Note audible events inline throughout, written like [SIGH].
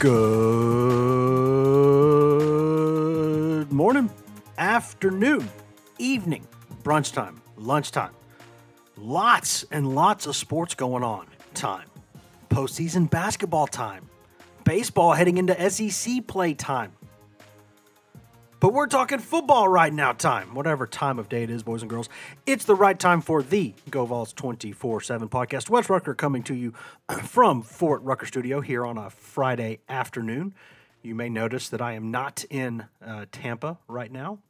Good morning, afternoon, evening, brunch time, lunchtime. Lots and lots of sports going on. Time. Postseason basketball time. Baseball heading into SEC play time. But we're talking football right now time. Whatever time of day it is, boys and girls. It's the right time for the Go Vols 24 7 podcast. Wes Rucker coming to you [CLEARS THROAT] from Fort Rucker Studio here on a Friday afternoon. You may notice that I am not in uh, Tampa right now,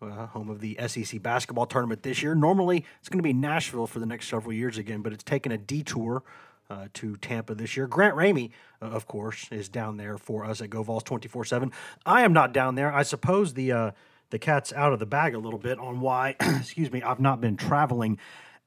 uh, home of the SEC basketball tournament this year. Normally, it's going to be Nashville for the next several years again, but it's taken a detour uh, to Tampa this year. Grant Ramey, uh, of course, is down there for us at Go Vols 24 7. I am not down there. I suppose the. Uh, the cat's out of the bag a little bit on why, [CLEARS THROAT] excuse me, I've not been traveling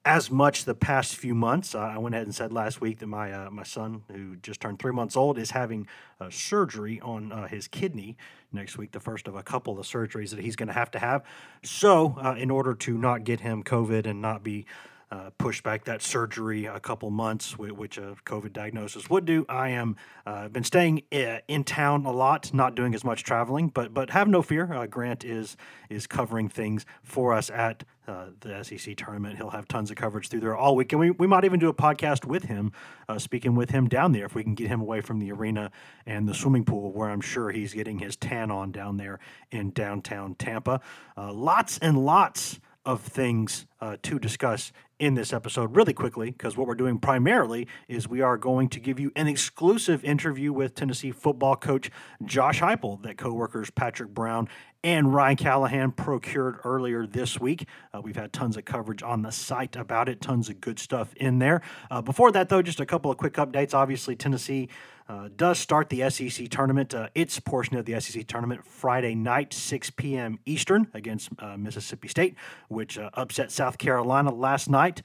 as much the past few months. I went ahead and said last week that my uh, my son, who just turned three months old, is having uh, surgery on uh, his kidney next week, the first of a couple of surgeries that he's going to have to have. So, in order to not get him COVID and not be uh, pushed back that surgery a couple months, which a COVID diagnosis would do. I am uh, been staying in town a lot, not doing as much traveling, but but have no fear. Uh, Grant is is covering things for us at uh, the SEC tournament. He'll have tons of coverage through there all week, and we, we might even do a podcast with him, uh, speaking with him down there if we can get him away from the arena and the swimming pool, where I'm sure he's getting his tan on down there in downtown Tampa. Uh, lots and lots of things uh, to discuss in this episode really quickly because what we're doing primarily is we are going to give you an exclusive interview with Tennessee football coach Josh Heupel that coworkers Patrick Brown and Ryan Callahan procured earlier this week. Uh, we've had tons of coverage on the site about it, tons of good stuff in there. Uh, before that, though, just a couple of quick updates. Obviously, Tennessee uh, does start the SEC tournament, uh, its portion of the SEC tournament, Friday night, 6 p.m. Eastern against uh, Mississippi State, which uh, upset South Carolina last night.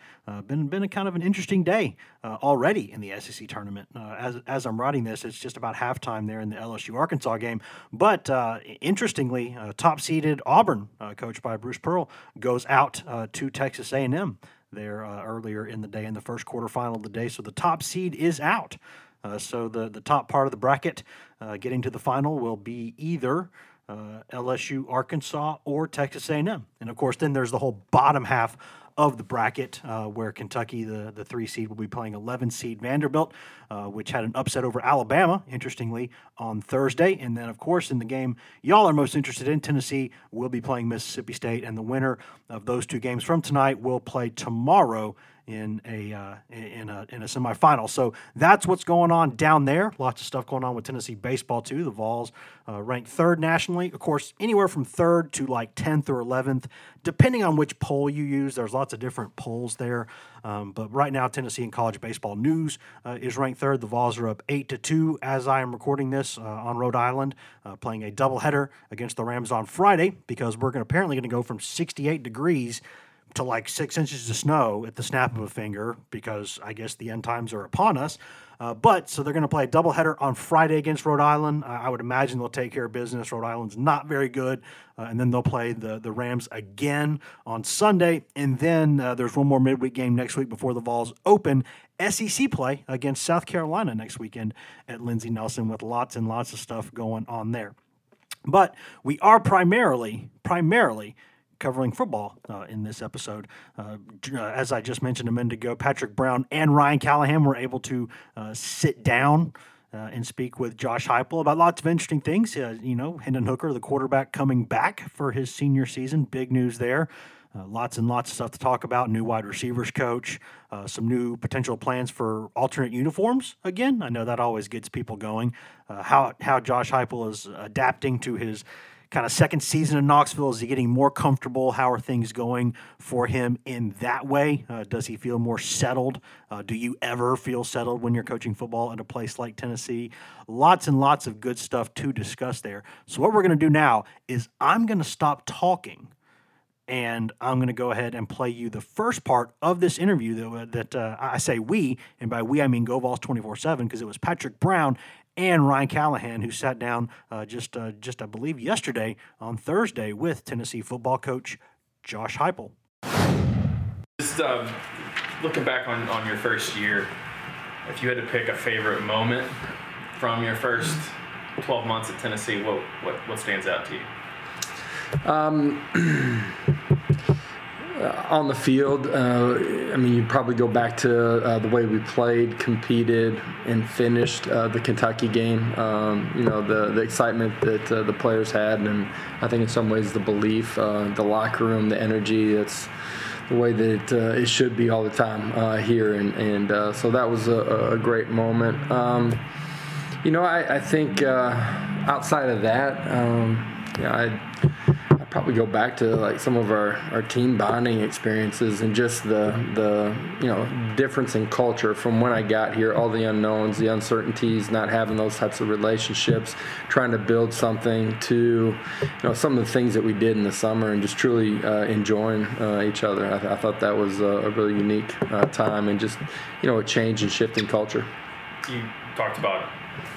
Been been a kind of an interesting day uh, already in the SEC tournament. Uh, as as I'm writing this, it's just about halftime there in the LSU Arkansas game. But uh, interestingly, uh, top seeded Auburn, uh, coached by Bruce Pearl, goes out uh, to Texas A&M there earlier in the day in the first quarterfinal of the day. So the top seed is out. So the, the top part of the bracket getting to the final will be either LSU, Arkansas, or Texas A&M. And of course, then there's the whole bottom half of the bracket uh, where Kentucky, the, the three seed, will be playing 11 seed Vanderbilt, uh, which had an upset over Alabama, interestingly, on Thursday. And then, of course, in the game y'all are most interested in, Tennessee will be playing Mississippi State. And the winner of those two games from tonight will play tomorrow in a uh, in a in a semifinal. So that's what's going on down there. Lots of stuff going on with Tennessee baseball too. The Vols uh, ranked third nationally, of course, anywhere from third to like tenth or eleventh, depending on which poll you use. There's lots of different polls there, um, but right now Tennessee in college baseball news uh, is ranked third. The Vols are up eight to two as I am recording this uh, on Rhode Island, uh, playing a doubleheader against the Rams on Friday because we're going apparently going to go from 68 degrees to like six inches of snow at the snap of a finger because I guess the end times are upon us. Uh, but so they're going to play a doubleheader on Friday against Rhode Island. Uh, I would imagine they'll take care of business. Rhode Island's not very good, uh, and then they'll play the the Rams again on Sunday, and then uh, there's one more midweek game next week before the Vols open SEC play against South Carolina next weekend at Lindsey Nelson with lots and lots of stuff going on there. But we are primarily primarily covering football uh, in this episode. Uh, uh, as I just mentioned a minute ago, Patrick Brown and Ryan Callahan were able to uh, sit down. Uh, and speak with Josh Heupel about lots of interesting things. Uh, you know, Hendon Hooker, the quarterback, coming back for his senior season. Big news there. Uh, lots and lots of stuff to talk about. New wide receivers coach, uh, some new potential plans for alternate uniforms. Again, I know that always gets people going. How how Josh Heupel is adapting to his kind of second season in Knoxville? Is he getting more comfortable? How are things going for him in that way? Uh, does he feel more settled? Uh, do you ever feel settled when you're coaching football at a place like Tennessee? Lots and lots of good stuff to discuss there. So, what we're going to do now is I'm going to stop talking and I'm going to go ahead and play you the first part of this interview that, that uh, I say we, and by we I mean GoVols 24 7, because it was Patrick Brown and Ryan Callahan who sat down uh, just, uh, just I believe, yesterday on Thursday with Tennessee football coach Josh Heupel. Just um, looking back on, on your first year, if you had to pick a favorite moment from your first 12 months at Tennessee, what, what, what stands out to you? Um, [CLEARS THROAT] on the field, uh, I mean, you probably go back to uh, the way we played, competed, and finished uh, the Kentucky game. Um, you know, the the excitement that uh, the players had, and I think in some ways the belief, uh, the locker room, the energy. It's the way that uh, it should be all the time here, and and so that was a, a great moment. Um, you know, I, I think outside of that, um, yeah, I probably go back to like some of our, our team bonding experiences and just the the you know difference in culture from when I got here, all the unknowns, the uncertainties, not having those types of relationships, trying to build something to you know some of the things that we did in the summer and just truly uh, enjoying uh, each other. I, th- I, thought that was a, a really unique uh, time and just you know a change and shift in culture. You talked about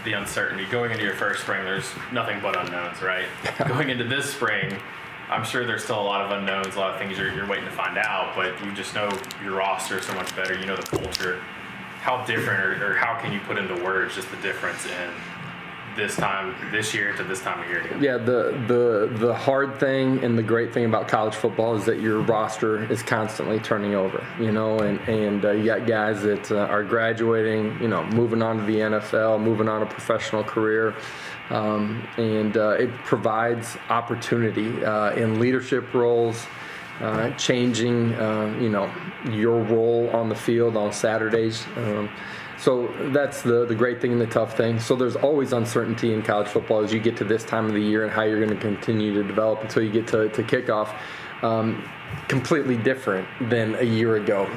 the uncertainty going into your first spring. There's nothing but unknowns, right? [LAUGHS] going into this spring I'm sure there's still a lot of unknowns, a lot of things you're, you're waiting to find out, but you just know your roster so much better. You know the culture. How different, or, or how can you put into words just the difference in this time this year to this time of year again? Yeah, the the the hard thing and the great thing about college football is that your roster is constantly turning over. You know, and and uh, you got guys that uh, are graduating, you know, moving on to the NFL, moving on a professional career. Um, and uh, it provides opportunity uh, in leadership roles, uh, changing, uh, you know, your role on the field on Saturdays. Um, so that's the, the great thing and the tough thing. So there's always uncertainty in college football as you get to this time of the year and how you're going to continue to develop until you get to, to kickoff. Um, completely different than a year ago.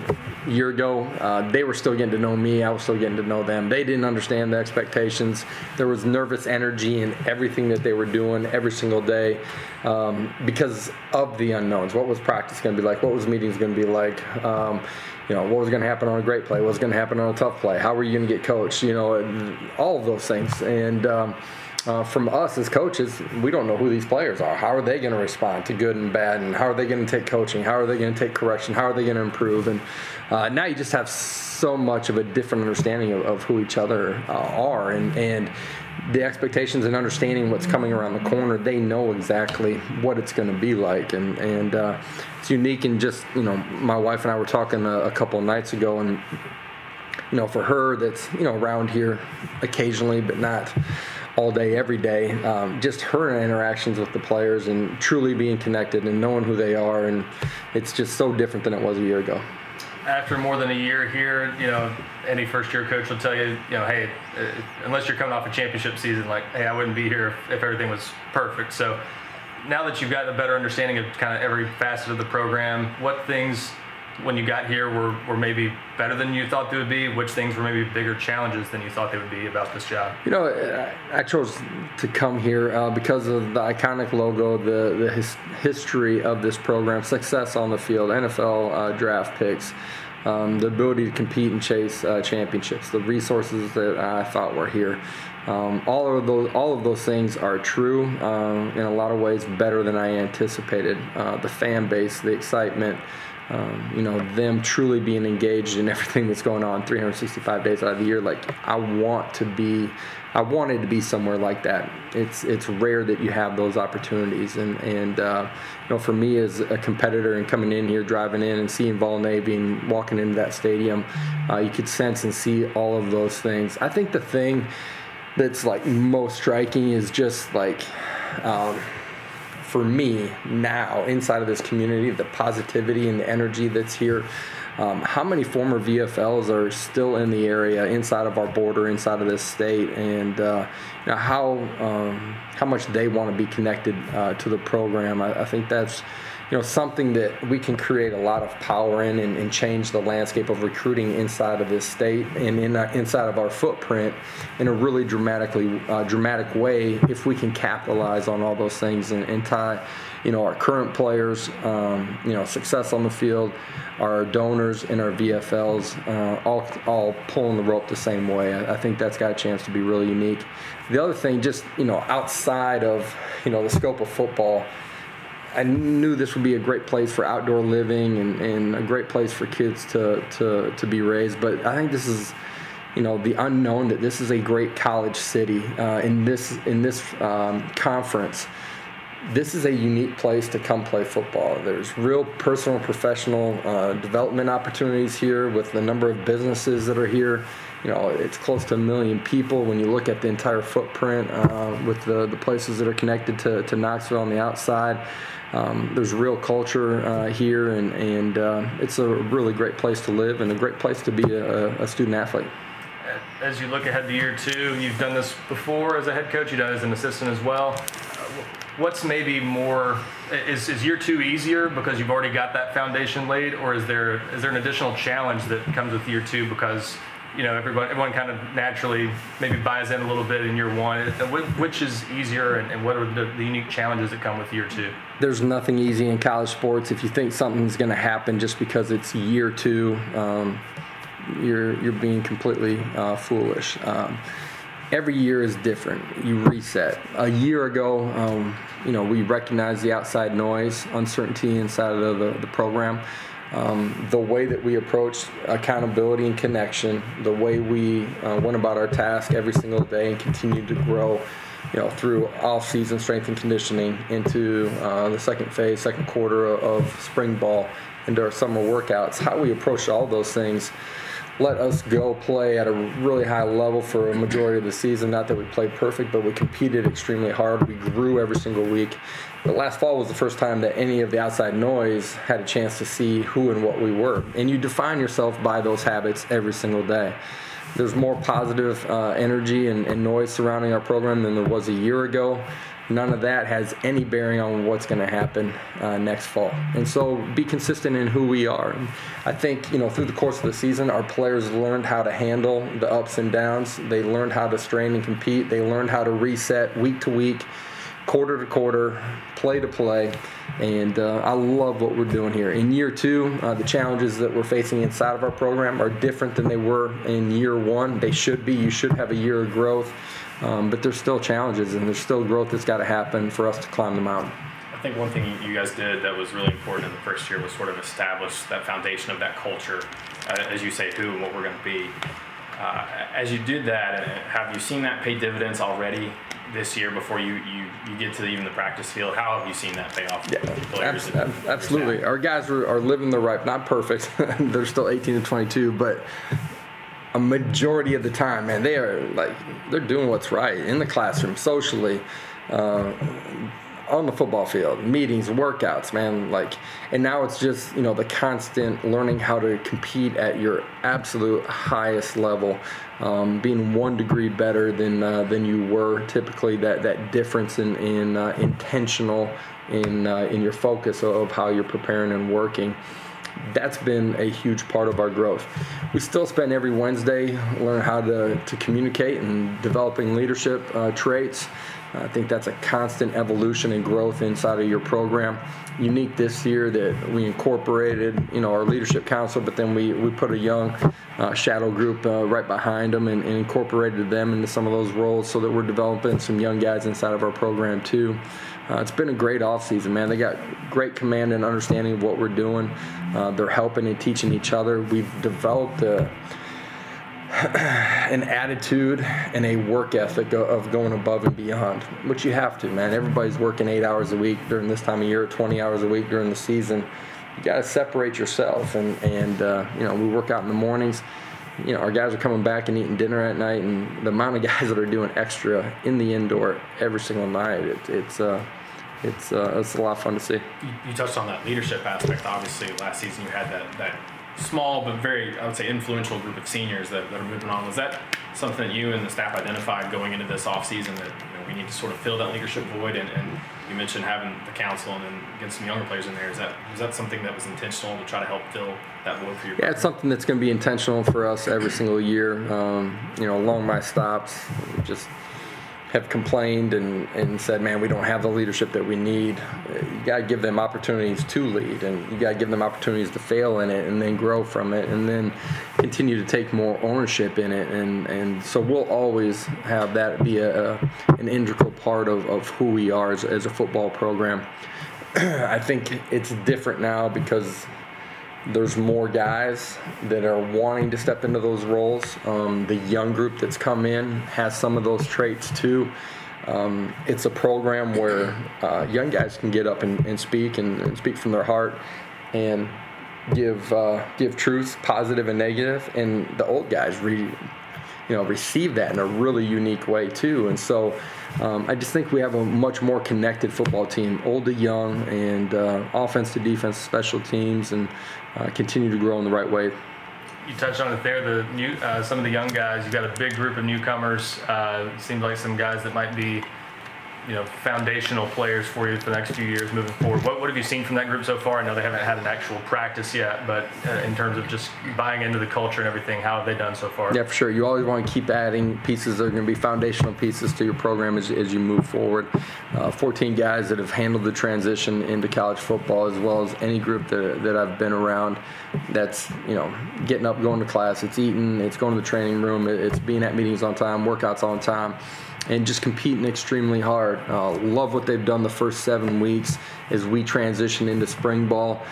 A year ago, uh, they were still getting to know me. I was still getting to know them. They didn't understand the expectations. There was nervous energy in everything that they were doing every single day um, because of the unknowns. What was practice going to be like? What was meetings going to be like? Um, you know, what was going to happen on a great play? What was going to happen on a tough play? How were you going to get coached? You know, all of those things. And um, uh, from us as coaches, we don't know who these players are. How are they going to respond to good and bad? And how are they going to take coaching? How are they going to take correction? How are they going to improve? And uh, now you just have so much of a different understanding of, of who each other uh, are. And, and the expectations and understanding what's coming around the corner, they know exactly what it's going to be like. And, and uh, it's unique. And just, you know, my wife and I were talking a, a couple nights ago, and, you know, for her that's, you know, around here occasionally, but not all day, every day. Um, just her interactions with the players and truly being connected and knowing who they are, and it's just so different than it was a year ago. After more than a year here, you know, any first year coach will tell you, you know, hey, uh, unless you're coming off a championship season, like, hey, I wouldn't be here if, if everything was perfect. So now that you've got a better understanding of kind of every facet of the program, what things when you got here were, were maybe better than you thought they would be? Which things were maybe bigger challenges than you thought they would be about this job? You know, I chose to come here uh, because of the iconic logo, the, the his, history of this program, success on the field, NFL uh, draft picks. Um, the ability to compete and chase uh, championships, the resources that I thought were here, um, all of those all of those things are true um, in a lot of ways better than I anticipated. Uh, the fan base, the excitement, um, you know, them truly being engaged in everything that's going on 365 days out of the year. Like, I want to be, I wanted to be somewhere like that. It's it's rare that you have those opportunities, and and uh, you know, for me as a competitor and coming in here, driving in and seeing Vol Navy and walking into that stadium, uh, you could sense and see all of those things. I think the thing that's like most striking is just like. Um, for me now inside of this community, the positivity and the energy that's here. Um, how many former VFLs are still in the area inside of our border, inside of this state, and uh, you know, how um, how much they want to be connected uh, to the program? I, I think that's you know something that we can create a lot of power in and, and change the landscape of recruiting inside of this state and in, uh, inside of our footprint in a really dramatically uh, dramatic way if we can capitalize on all those things and, and tie you know our current players um, you know success on the field our donors and our VFLs uh, all all pulling the rope the same way. I, I think that's got a chance to be really unique. The other thing just you know outside of you know the scope of football I knew this would be a great place for outdoor living and, and a great place for kids to, to, to be raised. But I think this is, you know, the unknown that this is a great college city uh, in this in this um, conference. This is a unique place to come play football. There's real personal professional uh, development opportunities here with the number of businesses that are here you know, it's close to a million people when you look at the entire footprint uh, with the, the places that are connected to, to Knoxville on the outside. Um, there's real culture uh, here, and, and uh, it's a really great place to live and a great place to be a, a, student athlete. As you look ahead to year two, you've done this before as a head coach, you've done as an assistant as well. What's maybe more is, is year two easier because you've already got that foundation laid, or is there is there an additional challenge that comes with year two because you know, everyone, everyone kind of naturally maybe buys in a little bit in year one. Which is easier, and, and what are the, the, unique challenges that come with year two? There's nothing easy in college sports. If you think something's going to happen just because it's year two, um, you're you're being completely uh, foolish. Um, every year is different. You reset. A year ago, um, you know, we recognized the outside noise, uncertainty inside of the, the program um, the way that we approach accountability and connection, the way we uh, went about our task every single day and continued to grow, you know, through off-season strength and conditioning into uh, the second phase, second quarter of spring ball, into our summer workouts. How we approached all those things let us go play at a really high level for a majority of the season. Not that we played perfect, but we competed extremely hard. We grew every single week. But last fall was the first time that any of the outside noise had a chance to see who and what we were. And you define yourself by those habits every single day. There's more positive uh, energy and, and noise surrounding our program than there was a year ago none of that has any bearing on what's going to happen uh, next fall. And so be consistent in who we are. I think, you know, through the course of the season, our players learned how to handle the ups and downs. They learned how to strain and compete. They learned how to reset week to week, quarter to quarter, play to play. And uh, I love what we're doing here. In year two, uh, the challenges that we're facing inside of our program are different than they were in year one. They should be. You should have a year of growth. Um, but there's still challenges and there's still growth that's got to happen for us to climb the mountain. I think one thing you guys did that was really important in the first year was sort of establish that foundation of that culture, uh, as you say, who and what we're going to be. Uh, as you did that, have you seen that pay dividends already this year before you, you, you get to even the practice field? How have you seen that pay off? Yeah, absolutely. Our guys are, are living the right, not perfect. [LAUGHS] They're still 18 to 22, but a majority of the time, man, they are like they're doing what's right in the classroom, socially, uh, on the football field, meetings, workouts, man. Like, and now it's just you know the constant learning how to compete at your absolute highest level, um, being one degree better than uh, than you were typically. That that difference in in uh, intentional in uh, in your focus of how you're preparing and working that's been a huge part of our growth. We still spend every Wednesday learning how to, to communicate and developing leadership uh, traits. I think that's a constant evolution and growth inside of your program. Unique this year that we incorporated, you know, our leadership council, but then we, we put a young uh, shadow group uh, right behind them and, and, incorporated them into some of those roles so that we're developing some young guys inside of our program too. Uh, it's been a great offseason, man. They got great command and understanding of what we're doing. Uh, they're helping and teaching each other. We've developed a, an attitude and a work ethic of going above and beyond, which you have to, man. Everybody's working eight hours a week during this time of year, 20 hours a week during the season. You got to separate yourself, and and uh, you know we work out in the mornings. You know our guys are coming back and eating dinner at night, and the amount of [LAUGHS] guys that are doing extra in the indoor every single night, it, it's uh, it's uh, it's a lot of fun to see. You, you touched on that leadership aspect. Obviously, last season you had that that small but very, I would say, influential group of seniors that, that are moving on. Was that something that you and the staff identified going into this offseason that you know, we need to sort of fill that leadership void? And, and you mentioned having the council and then getting some younger players in there. Is that was that something that was intentional to try to help fill that void for you? Yeah, it's something that's going to be intentional for us every single year. Um, you know, along my stops, just have complained and, and said, man, we don't have the leadership that we need. You got to give them opportunities to lead, and you got to give them opportunities to fail in it, and then grow from it, and then continue to take more ownership in it. And, and so we'll always have that be a, a an integral part of, of who we are as, as a football program. [CLEARS THROAT] I think it's different now because there's more guys that are wanting to step into those roles. Um, the young group that's come in has some of those traits too. Um, it's a program where uh, young guys can get up and, and speak and, and, speak from their heart and give uh, give truth, positive and negative, and the old guys re, you know receive that in a really unique way too. And so um, I just think we have a much more connected football team, old to young, and uh, offense to defense, special teams, and uh, continue to grow in the right way. You touched on it there. The new, uh, some of the young guys. You've got a big group of newcomers. Uh, seems like some guys that might be you know foundational players for you for the next few years moving forward. What, what have you seen from that group so far? I know they haven't had an actual practice yet, but uh, in terms of just buying into the culture and everything, how have they done so far? Yeah, for sure. You always want to keep adding pieces that are going to be foundational pieces to your program as, as you move forward. Uh, 14 guys that have handled the transition into college football, as well as any group that, that I've been around. That's you know getting up, going to class, it's eating, it's going to the training room, it's being at meetings on time, workouts on time and just competing extremely hard. Uh, love what they've done the first seven weeks as we transition into spring ball.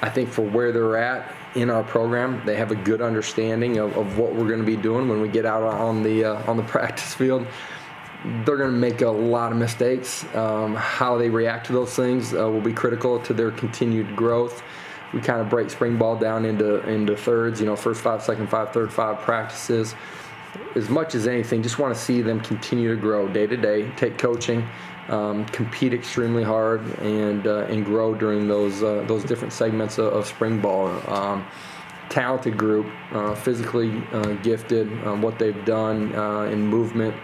I think for where they're at in our program, they have a good understanding of, of what we're going to be doing when we get out on the uh, on the [LAUGHS] practice field. They're going to make a lot of mistakes. Um, how they react to those things uh, will be critical to their continued growth. We kind of break spring ball down into into thirds. You know, first five, second five, third five practices as much as anything, just want to see them continue to grow day to day, take coaching, um, compete extremely hard, and uh, and grow during those uh, those different segments of, of spring ball. Um, talented group, uh, physically uh, gifted. Um, what they've done uh, in movement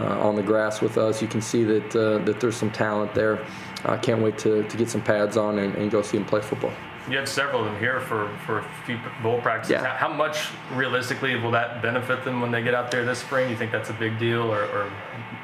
uh, on the grass with us, you can see that that there's some talent there. I can't wait to, to get some pads on and, and go see them play football. You had several of them here for, for a few bowl practices. Yeah. How, how, much realistically will that benefit them when they get out there this spring? Do you think that's a big deal, or, or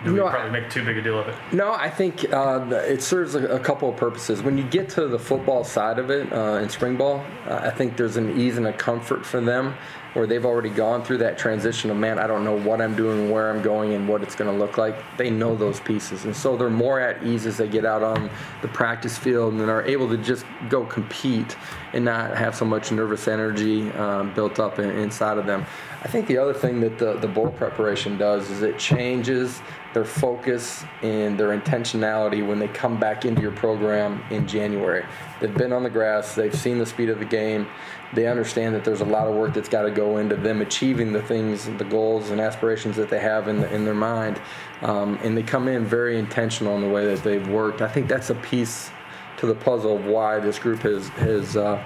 do we probably make too big a deal of it? No, I think uh, it serves a, a, couple of purposes. When you get to the football side of it uh, in spring ball, uh, I think there's an ease and a comfort for them where they've already gone through that transition of man, I don't know what I'm doing, where I'm going, and what it's going to look like. They know those pieces, and so they're more at ease as they get out on the practice field and are able to just go compete and not have so much nervous energy um, built up in, inside of them. I think the other thing that the, the bowl preparation does is it changes their focus and their intentionality when they come back into your program in January. They've been on the grass, they've seen the speed of the game, they understand that there's a lot of work that's got to go into them achieving the things, the goals and aspirations that they have in, the, in their mind. Um, and they come in very intentional in the way that they've worked. I think that's a piece to the puzzle of why this group has, has uh,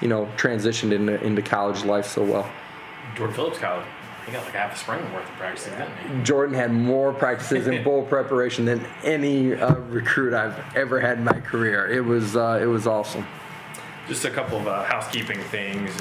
you know, transitioned into, into college life so well. Jordan Phillips College he got like half a spring worth of practices, didn't he? Jordan had more practices in [LAUGHS] bowl preparation than any uh, recruit I've ever had in my career. It was uh, it was awesome. Just a couple of uh, housekeeping things.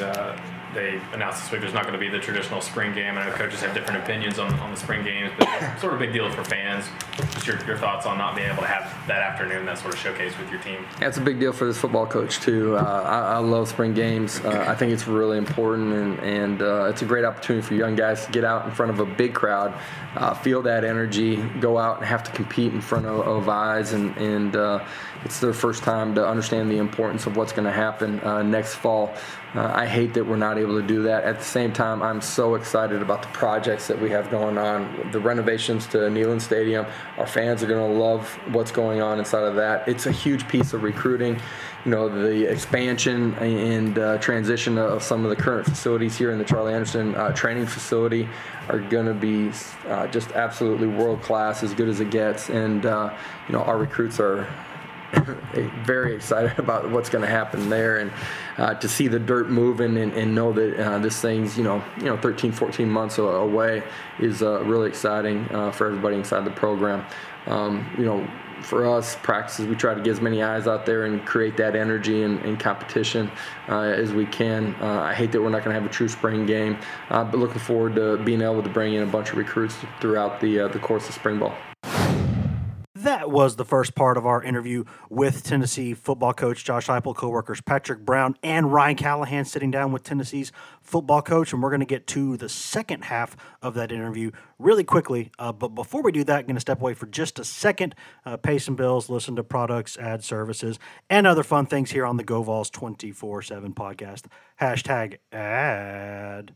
They announced this week there's not going to be the traditional spring game. I know coaches have different opinions on, on the spring games, but sort of a big deal for fans. Just your, your thoughts on not being able to have that afternoon, that sort of showcase with your team. That's a big deal for this football coach too. Uh, I, I, love spring games. Uh, I think it's really important, and, and uh, it's a great opportunity for young guys to get out in front of a big crowd, uh, feel that energy, go out and have to compete in front of, of eyes, and, and uh, it's their first time to understand the importance of what's going to happen uh, next fall. Uh, I hate that we're not able to do that. At the same time, I'm so excited about the projects that we have going on. The renovations to Neyland Stadium. Our fans are going to love what's going on inside of that. It's a huge piece of recruiting. You know, the expansion and uh, transition of some of the current facilities here in the Charlie Anderson uh, training facility are going to be uh, just absolutely world class, as good as it gets. And, uh, you know, our recruits are [COUGHS] very excited about what's going to happen there, and uh, to see the dirt moving and, and know that uh, this thing's you know you know 13, 14 months away is uh, really exciting uh, for everybody inside the program. Um, you know, for us, practices, we try to get as many eyes out there and create that energy and, and competition uh, as we can. Uh, I hate that we're not going to have a true spring game, uh, but looking forward to being able to bring in a bunch of recruits throughout the, uh, the course of spring ball. That was the first part of our interview with Tennessee football coach Josh Heupel, co-workers Patrick Brown and Ryan Callahan sitting down with Tennessee's football coach, and we're going to get to the second half of that interview really quickly. Uh, but before we do that, I'm going to step away for just a second, uh, pay some bills, listen to products, ad services, and other fun things here on the GoVols 24/7 podcast. Hashtag ad.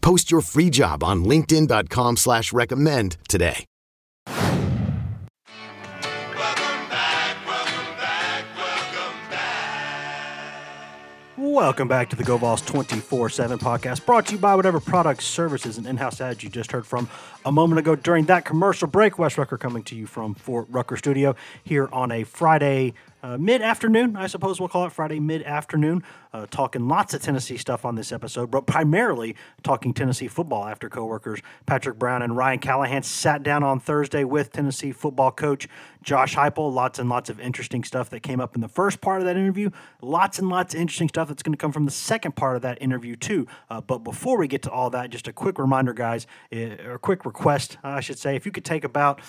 Post your free job on linkedin.com slash recommend today. Welcome back welcome back, welcome back. Welcome back to the GoVols 24 7 podcast, brought to you by whatever products, services, and in house ads you just heard from a moment ago during that commercial break. Wes Rucker coming to you from Fort Rucker Studio here on a Friday uh, mid afternoon, I suppose we'll call it Friday mid afternoon. Uh, talking lots of Tennessee stuff on this episode, but primarily talking Tennessee football after coworkers Patrick Brown and Ryan Callahan sat down on Thursday with Tennessee football coach Josh Heupel. Lots and lots of interesting stuff that came up in the first part of that interview. Lots and lots of interesting stuff that's going to come from the second part of that interview, too. Uh, but before we get to all that, just a quick reminder, guys, uh, or a quick request, I should say. If you could take about,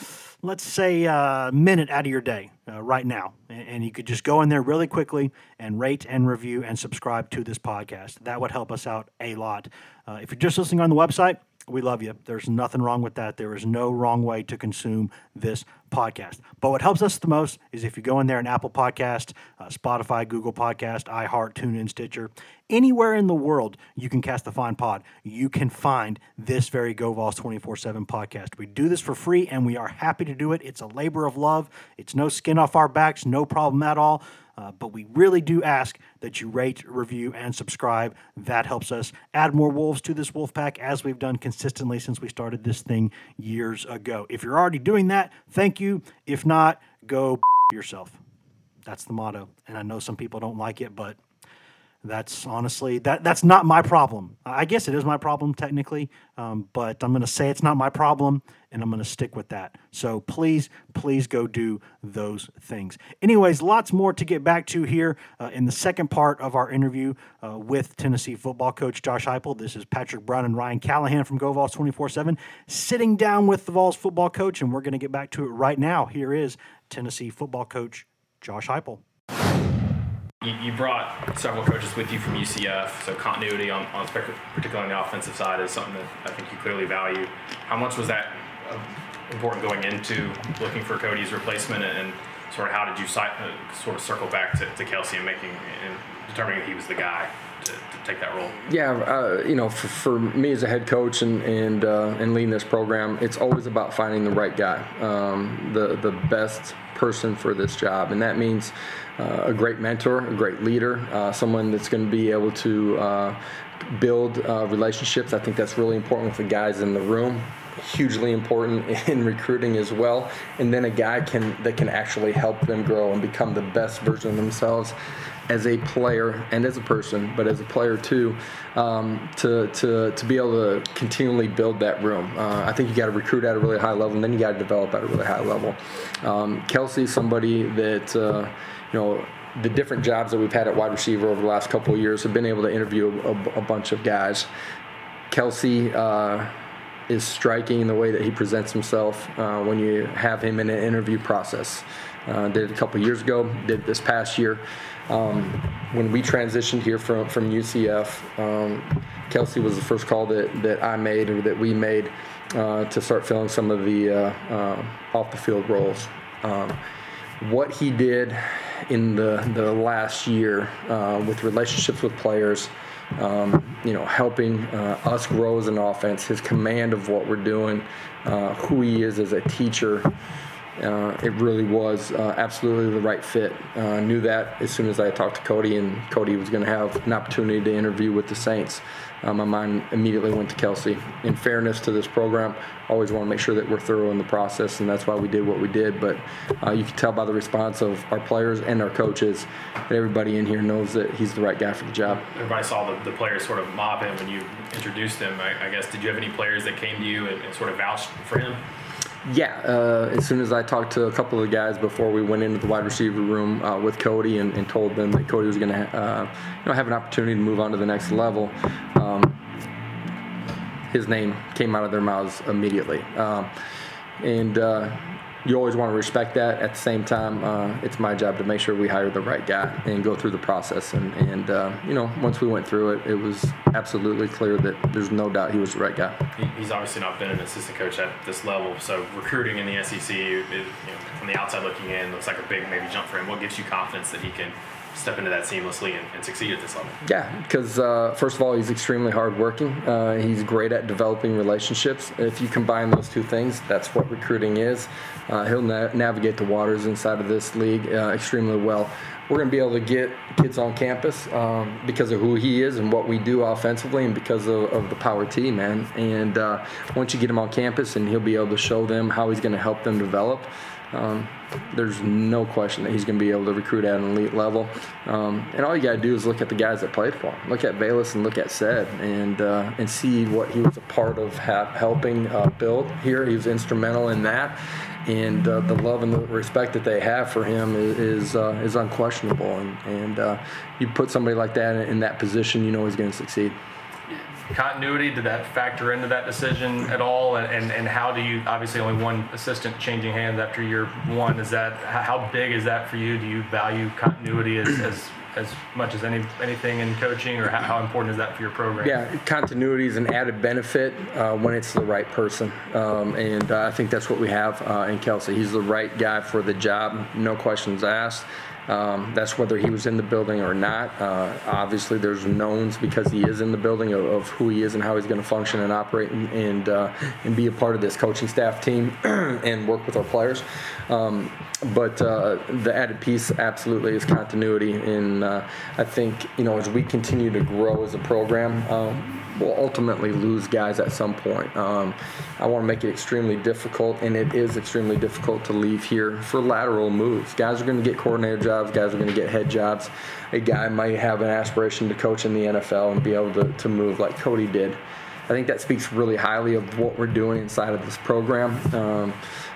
let's say, a minute out of your day uh, right now, and, and you could just go in there really quickly and rate and review and subscribe to this podcast. That would help us out a lot. Uh, if you're just listening on the website, we love you. There's nothing wrong with that. There is no wrong way to consume this podcast. But what helps us the most is if you go in there and Apple Podcast, uh, Spotify, Google Podcast, iHeart, TuneIn, Stitcher, anywhere in the world you can cast the fine pod, you can find this very GoVols 24/7 podcast. We do this for free and we are happy to do it. It's a labor of love. It's no skin off our backs, no problem at all. Uh, but we really do ask that you rate, review, and subscribe. That helps us add more wolves to this wolf pack as we've done consistently since we started this thing years ago. If you're already doing that, thank you. If not, go [LAUGHS] yourself. That's the motto. And I know some people don't like it, but that's honestly that that's not my problem. I guess it is my problem technically, um, but I'm going to say it's not my problem, and I'm going to stick with that. So please, please go do those things. Anyways, lots more to get back to here uh, in the second part of our interview uh, with Tennessee football coach Josh Heupel. This is Patrick Brown and Ryan Callahan from GoVols 24/7 sitting down with the Vols football coach, and we're going to get back to it right now. Here is Tennessee football coach Josh Heupel. You, you brought several coaches with you from UCF, so continuity on, on particularly on the offensive side is something that I think you clearly value. How much was that uh, important going into looking for Kodi's replacement, and, sort of how did you uh, sort of circle back to, to Kelsey and making and determining that he was the guy? to, to take that role? Yeah, uh, you know, for, for, me as a head coach and and uh, and leading this program, it's always about finding the right guy, um, the the best person for this job, and that means uh, a great mentor, a great leader, uh, someone that's going to be able to uh, build uh, relationships. I think that's really important with the guys in the room. Hugely important [LAUGHS] in recruiting as well, and then a guy can that can actually help them grow and become the best version of themselves as a player and as a person, but as a player too, um, to, to, to be able to continually build that room. Uh, I think you got to recruit at a really high level, and then you got to develop at a really high level. Um, Kelsey somebody that, uh, you know, the different jobs that we've had at wide receiver over the last couple of years have been able to interview a, a bunch of guys. Kelsey uh, is striking in the way that he presents himself uh, when you have him in an interview process. Uh, did it a couple years ago, did this past year. Um, when we transitioned here from, from UCF, um, Kelsey was the first call that, that I made or that we made uh, to start filling some of the uh, uh, off the field roles. Um, what he did in the, the last year uh, with relationships with players, um, you know, helping uh, us grow as an offense, his command of what we're doing, uh, who he is as a teacher, uh, it really was uh, absolutely the right fit. Uh, knew that as soon as I talked to Kodi, and Kodi was going to have an opportunity to interview with the Saints. Uh, my mind immediately went to Kelsey. In fairness to this program, always want to make sure that we're thorough in the process, and that's why we did what we did. But uh, you can tell by the response of our players and our coaches that everybody in here knows that he's the right guy for the job. Everybody saw the, the players sort of mob him when you introduced him. I, I, guess, did you have any players that came to you and, and sort of vouched for him? Yeah, uh, as soon as I talked to a couple of the guys before we went into the wide receiver room uh, with Kodi and, and, told them that Kodi was going to, uh, you know, have an opportunity to move on to the next level, um, his name came out of their mouths immediately. Um, and uh, you always want to respect that. At the same time, uh, it's my job to make sure we hire the right guy and go through the process. And, and uh, you know, once we went through it, it was absolutely clear that there's no doubt he was the right guy. He's obviously not been an assistant coach at this level, so recruiting in the SEC, is, you know, from the outside looking in, looks like a big maybe jump for him. What gives you confidence that he can step into that seamlessly and, and succeed at this level? Yeah, because uh, first of all, he's extremely hardworking. Uh, he's great at developing relationships. If you combine those two things, that's what recruiting is. Uh, he'll na- navigate the waters inside of this league uh, extremely well. We're going to be able to get kids on campus um, because of who he is and what we do offensively, and because of, of the power T, man. And uh, once you get him on campus, and he'll be able to show them how he's going to help them develop um, there's no question that he's going to be able to recruit at an elite level. Um, and all you got to do is look at the guys that played for him. Look at Velus and look at Ced and uh, and see what he was a part of ha- helping uh, build here. He was instrumental in that. And uh, the love and the respect that they have for him is is, uh, is unquestionable. And, and uh, you put somebody like that in, in that position, you know he's going to succeed continuity did that factor into that decision at all and, and, and how do you obviously only one assistant changing hands after year one is that how big is that for you do you value continuity as, as as much as any anything in coaching, or how, how, important is that for your program? Yeah, continuity is an added benefit uh, when it's the right person, um, and uh, I think that's what we have uh, in Kelsey. He's the right guy for the job, no questions asked. Um, that's whether he was in the building or not. Uh, obviously, there's knowns because he is in the building of, of who he is and how he's going to function and operate and and, uh, and, be a part of this coaching staff team [CLEARS THROAT] and work with our players. Um, but uh, the added piece absolutely is continuity, and uh, I think you know as we continue to grow as a program. Um, we'll ultimately lose guys at some point. Um, I want to make it extremely difficult, and it is extremely difficult to leave here for lateral moves. Guys are going to get coordinator jobs, guys are going to get head jobs. A guy might have an aspiration to coach in the NFL and be able to, to move like Kodi did. I think that speaks really highly of what we're doing inside of this program. Um,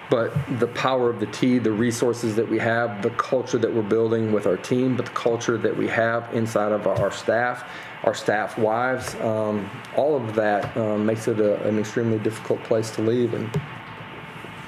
but the power of the T, the resources that we have, the culture that we're building with our team, but the culture that we have inside of our staff, our staff wives, um, all of that um, makes it a, an extremely difficult place to leave. And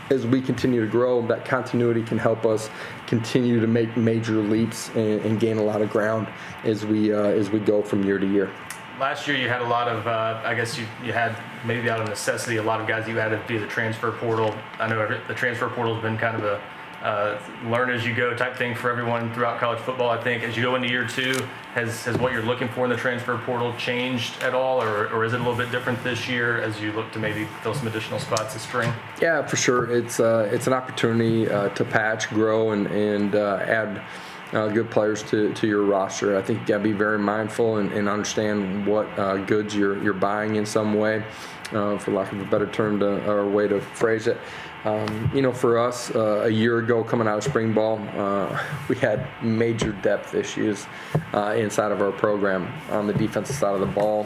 as we continue to grow, that continuity can help us continue to make major leaps and, and gain a lot of ground as we uh, as we go from year to year last year you had a lot of, uh, I guess you, you had maybe out of necessity a lot of guys you added via the transfer portal. I know the transfer portal has been kind of a uh, learn as you go type thing for everyone throughout college football. I think as you go into year two, has, has what you're looking for in the transfer portal changed at all, or, or is it a little bit different this year as you look to maybe fill some additional spots this spring? Yeah, for sure. It's uh, it's an opportunity uh, to patch, grow, and and uh, add. Uh, good players to, to your roster. I think you got to be very mindful and, and understand what uh, goods you're, you're buying in some way, uh, for lack of a better term to, or way to phrase it. Um, you know, for us, uh, a year ago coming out of spring ball, uh, [LAUGHS] we had major depth issues uh, inside of our program on the defensive side of the ball,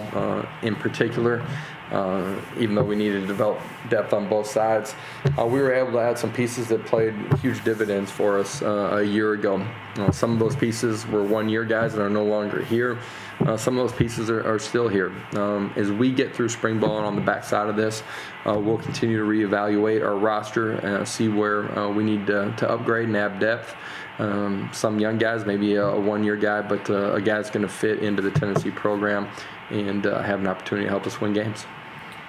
in particular. Uh, even though we needed to develop depth on both sides, uh, we were able to add some pieces that played huge dividends for us a year ago. some of those pieces were one-year guys that are no longer here. Uh, some of those pieces are, are still here. Um, as we get through spring ball and on the backside of this, uh, we'll continue to reevaluate our roster and see where uh, we need to, to, upgrade and add depth. Um, some young guys, maybe a, a one-year guy, but uh, a guy that's going to fit into the Tennessee program and uh, have an opportunity to help us win games.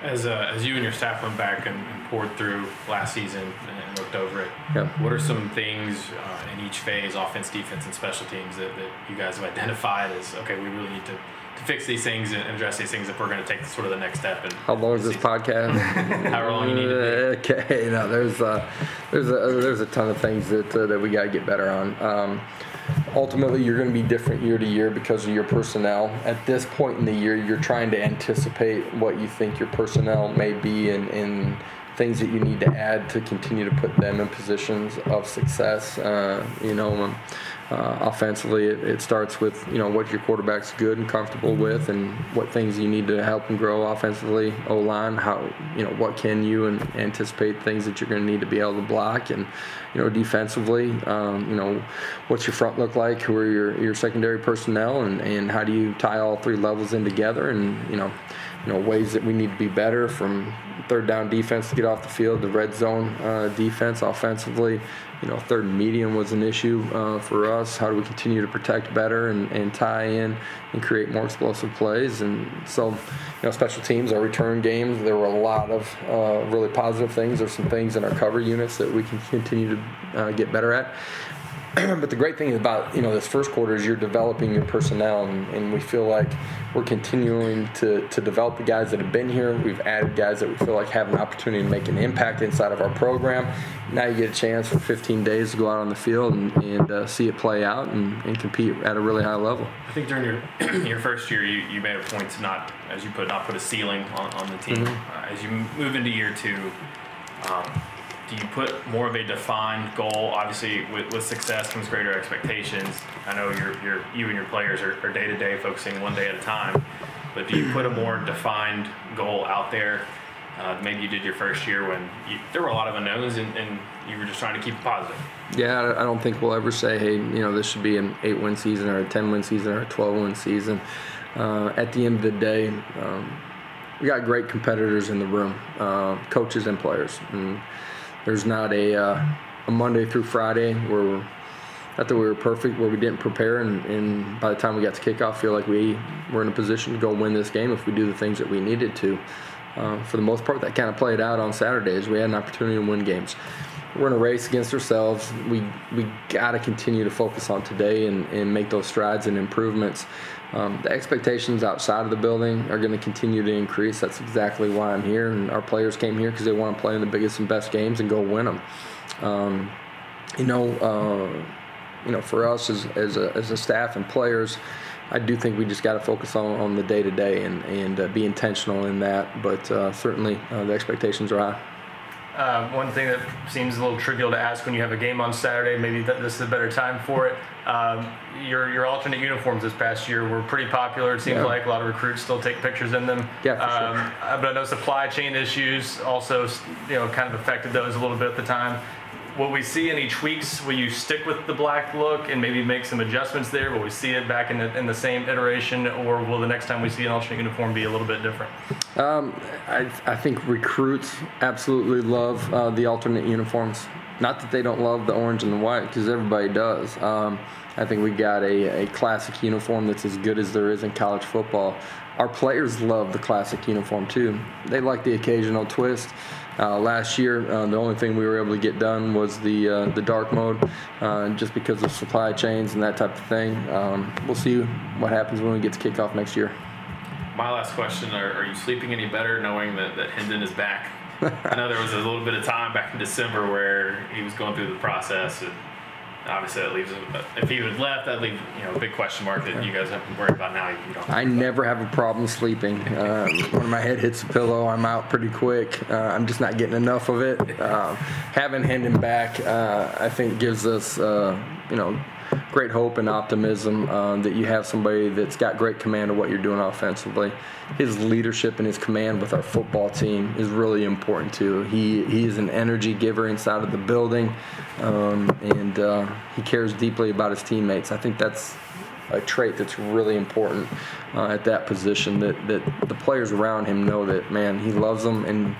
As, uh, as you and your staff went back and, and, poured through last season and looked over it, yep. what are some things uh, in each phase, offense, defense, and special teams, that, that you guys have identified as okay, we really need to, to fix these things and address these things if we're going to take sort of the next step? And How long is this podcast? [LAUGHS] However long you need to be. [LAUGHS] Okay, no, there's uh, there's a there's a ton of things that uh, that we got to get better on. Um, ultimately you're going to be different year to year because of your personnel. At this point in the year, you're trying to anticipate what you think your personnel may be and, and things that you need to add to continue to put them in positions of success. Uh, you know, um, uh, offensively, it, it, starts with you know what your quarterback's good and comfortable with, and what things you need to help him grow offensively. O line, how you know what can you and anticipate things that you're going to need to be able to block, and you know defensively, um, you know what's your front look like? Who are your your secondary personnel, and and how do you tie all three levels in together? And you know you know ways that we need to be better from third down defense to get off the field, the red zone uh, defense offensively. You know, third and medium was an issue uh, for us. How do we continue to protect better and, and tie in and create more explosive plays? And so, you know, special teams, our return games, there were a lot of uh, really positive things. There's some things in our cover units that we can continue to uh, get better at. [CLEARS THROAT] but the great thing about you know this first quarter is you're developing your personnel, and, and, we feel like we're continuing to, to develop the guys that have been here. We've added guys that we feel like have an opportunity to make an impact inside of our program. Now you get a chance for 15 days to go out on the field and, and uh, see it play out and, and, compete at a really high level. I think during your [CLEARS THROAT] your first year, you, you made a point to not, as you put, not put a ceiling on, on the team. Mm-hmm. Uh, as you move into year two. Um, you put more of a defined goal? Obviously, with, with success comes greater expectations. I know you and your players are, are day to day focusing one day at a time, but do you put a more defined goal out there? Uh, maybe you did your first year when you, there were a lot of unknowns and, and, you were just trying to keep it positive. Yeah, I don't think we'll ever say, hey, you know, this should be an eight win season or a 10 win season or a 12 win season. Uh, at the end of the day, um, we got great competitors in the room, uh, coaches and players. And, there's not a, uh, a Monday through Friday where not that we were perfect, where we didn't prepare, and, and by the time we got to kickoff, feel like we were in a position to go win this game if we do the things that we needed to. Uh, for the most part, that kind of played out on Saturdays. We had an opportunity to win games. We're in a race against ourselves. We we got to continue to focus on today and, and make those strides and improvements. Um, the expectations outside of the building are going to continue to increase. That's exactly why I'm here. And our players came here because they want to play in the biggest and best games and go win them. Um, you know, uh, you know, for us as, as, a, as a staff and players, I do think we just got to focus on, on the day to day and, and uh, be intentional in that. But uh, certainly uh, the expectations are high. Uh, one thing that seems a little trivial to ask when you have a game on Saturday, maybe th- this is a better time for it. Um, your your alternate uniforms this past year were pretty popular. It seems yeah. like a lot of recruits still take pictures in them. Yeah, for um, sure. Uh, but I know supply chain issues also, you know, kind of affected those a little bit at the time will we see any tweaks? Will you stick with the black look and maybe make some adjustments there? Will we see it back in the, in the same iteration, or will the next time we see an alternate uniform be a little bit different? Um, I, I, think recruits absolutely love uh, the alternate uniforms. Not that they don't love the orange and the white, because everybody does. Um, I think we got a, a classic uniform that's as good as there is in college football. Our players love the classic uniform too. They like the occasional twist. Uh, last year, uh, the only thing we were able to get done was the uh, the dark mode, uh, just because of supply chains and that type of thing. Um, we'll see what happens when we get to kickoff next year. My last question: Are, are you sleeping any better knowing that, that Hendon is back? [LAUGHS] I know there was a little bit of time back in December where he was going through the process. And, obviously that leaves if he would left that leave you know a big question mark that you guys have to worry about now. You don't I never have a problem sleeping. Uh, when my head hits the pillow I'm out pretty quick. Uh, I'm just not getting enough of it. Uh, [LAUGHS] having Hendon back uh, I think gives us uh, you know great hope and optimism uh, that you have somebody that's got great command of what you're doing offensively. His leadership and his command with our football team is really important too. He he is an energy giver inside of the building, um, and uh, he cares deeply about his teammates. I think that's a trait that's really important uh, at that position. That that the players around him know that man he loves them and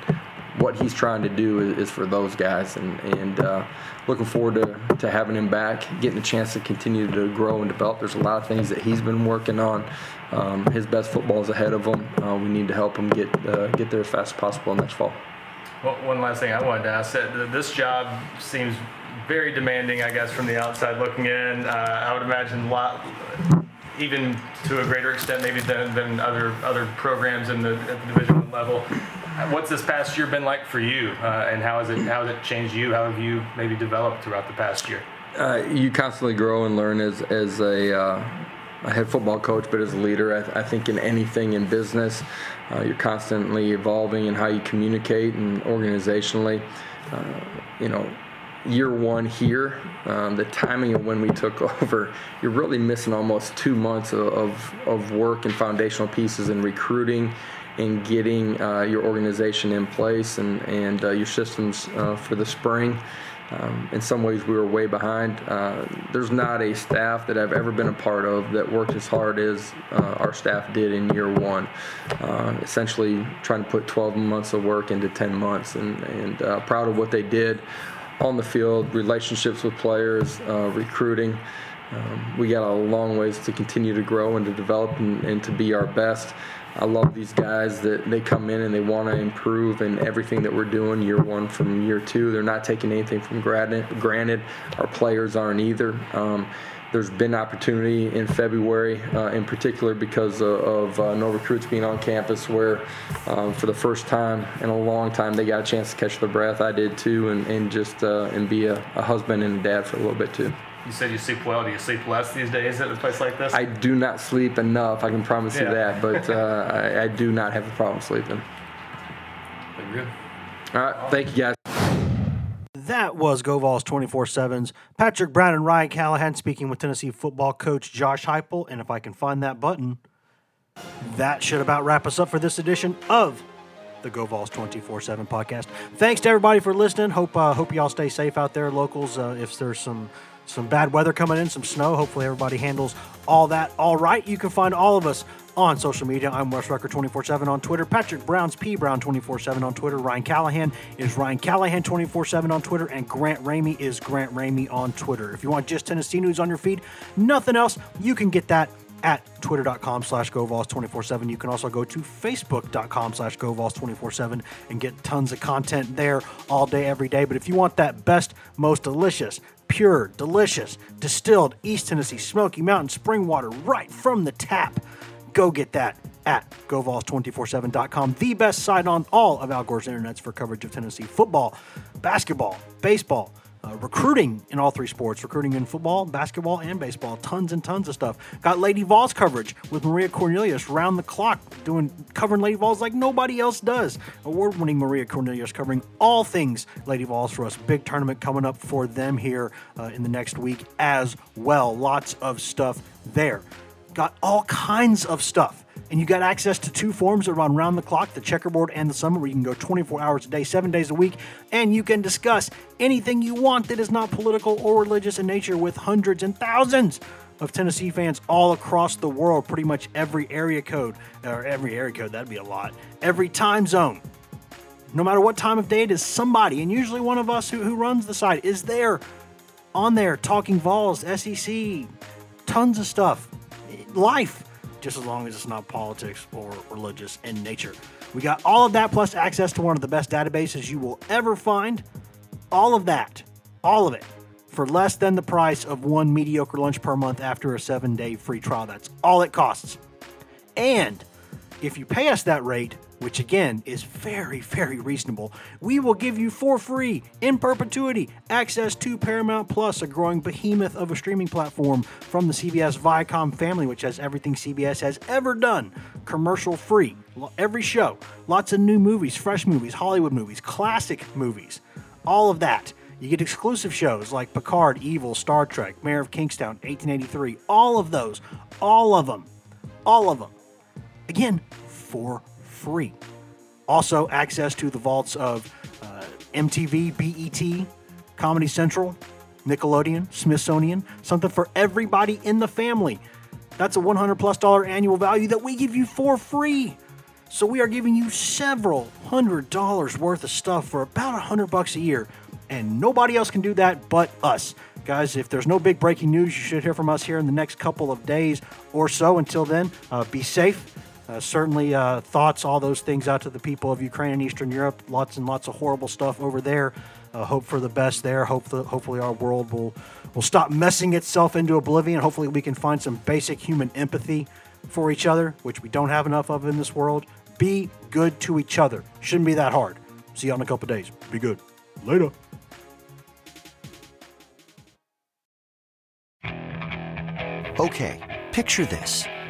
what he's trying to do is, is for those guys, and and uh, looking forward to, to having him back, getting a chance to continue to grow and develop. There's a lot of things that he's been working on. Um, his best football is ahead of him. Uh, we need to help him get uh, get there as fast as possible next fall. Well, one last thing I wanted to ask: this job seems very demanding, I guess, from the outside looking in. Uh, I would imagine a lot even to a greater extent maybe than, than other other programs in the, at the division level. What's this past year been like for you, uh, and how has it how has it changed you? How have you maybe developed throughout the past year? Uh, you constantly grow and learn as as a, uh, a head football coach, but as a leader, I, th- I think in anything in business, uh, you're constantly evolving in how you communicate and organizationally. Uh, you know, year one here, um, the timing of when we took [LAUGHS] over, you're really missing almost two months of, of, of work and foundational pieces in recruiting in getting uh, your organization in place and, and uh, your systems uh, for the spring. Um, in some ways, we were way behind. Uh, there's not a staff that I've ever been a part of that worked as hard as uh, our staff did in year one. Uh, essentially, trying to put 12 months of work into 10 months, and, and proud of what they did on the field, relationships with players, recruiting. Um, we got a long ways to continue to grow and to develop and, and to be our best. I love these guys that they come in and they want to improve in everything that we're doing year one from year two. They're not taking anything from granted. Our players aren't either. Um, there's been opportunity in February, uh, in particular because of, of uh, no recruits being on campus, where um, for the first time in a long time they got a chance to catch their breath. I did too, and, and just uh, and be a, a husband and a dad for a little bit too. You said you sleep well. Do you sleep less these days at a place like this? I do not sleep enough. I can promise yeah. you that. But uh, I, I, do not have a problem sleeping. Very good. All right. Thank you, guys. That was GoVols 24 7's Patrick Brown and Ryan Callahan speaking with Tennessee football coach Josh Heupel. And if I can find that button, that should about wrap us up for this edition of the GoVols 24 7 podcast. Thanks to everybody for listening. Hope uh, hope you all stay safe out there, locals. Uh, if there's some some bad weather coming in, some snow. Hopefully, everybody handles all that all right. You can find all of us on social media. I'm Wes Rucker 24 7 on Twitter. Patrick Brown's P Brown 24 7 on Twitter. Ryan Callahan is Ryan Callahan 24 7 on Twitter. And Grant Ramey is Grant Ramey on Twitter. If you want just Tennessee news on your feed, nothing else, you can get that at twitter.com slash govols247. You can also go to facebook.com slash govols247 and get tons of content there all day, every day. But if you want that best, most delicious, pure, delicious, distilled East Tennessee Smoky Mountain spring water right from the tap. Go get that at GoVols247.com, the best site on all of Al Gore's internets for coverage of Tennessee football, basketball, baseball, uh, recruiting in all three sports, recruiting in football, basketball, and baseball. Tons and tons of stuff. Got Lady Vols coverage with Maria Cornelius round the clock, doing covering Lady Vols like nobody else does. Award-winning Maria Cornelius covering all things Lady Vols for us. Big tournament coming up for them here uh, in the next week as well. Lots of stuff there. Got all kinds of stuff and you got access to two forums that run round the clock the checkerboard and the summit, where you can go 24 hours a day, seven days a week, and you can discuss anything you want that is not political or religious in nature with hundreds and thousands of Tennessee fans all across the world, pretty much every area code, or every area code, that'd be a lot, every time zone. No matter what time of day it is, somebody, and usually one of us who, who runs the site, is there on there talking Vols, SEC, tons of stuff, life just as long as it's not politics or religious in nature. We got all of that plus access to one of the best databases you will ever find. All of that, all of it, for less than the price of one mediocre lunch per month after a seven day free trial. That's all it costs. And if you pay us that rate, which again is very, very reasonable, we will give you for free, in perpetuity, access to Paramount Plus, a growing behemoth of a streaming platform from the CBS Viacom family, which has everything CBS has ever done, commercial free. Every show, lots of new movies, fresh movies, Hollywood movies, classic movies, all of that. You get exclusive shows like Picard, Evil, Star Trek, Mayor of Kingstown, 1883, all of those, all of them, all of them. Again, for free. Also, access to the vaults of uh, MTV, BET, Comedy Central, Nickelodeon, Smithsonian, something for everybody in the family. That's a 100 plus dollar annual value that we give you for free. So we are giving you several hundred dollars worth of stuff for about a hundred bucks a year, and nobody else can do that but us. Guys, if there's no big breaking news, you should hear from us here in the next couple of days or so. Until then, uh, be safe. Uh, certainly, uh, thoughts, all those things out to the people of Ukraine and Eastern Europe. Lots and lots of horrible stuff over there. Uh, hope for the best there. Hope that hopefully our world will will stop messing itself into oblivion. Hopefully, we can find some basic human empathy for each other, which we don't have enough of in this world. Be good to each other. Shouldn't be that hard. See you in a couple days. Be good. Later. Okay, picture this.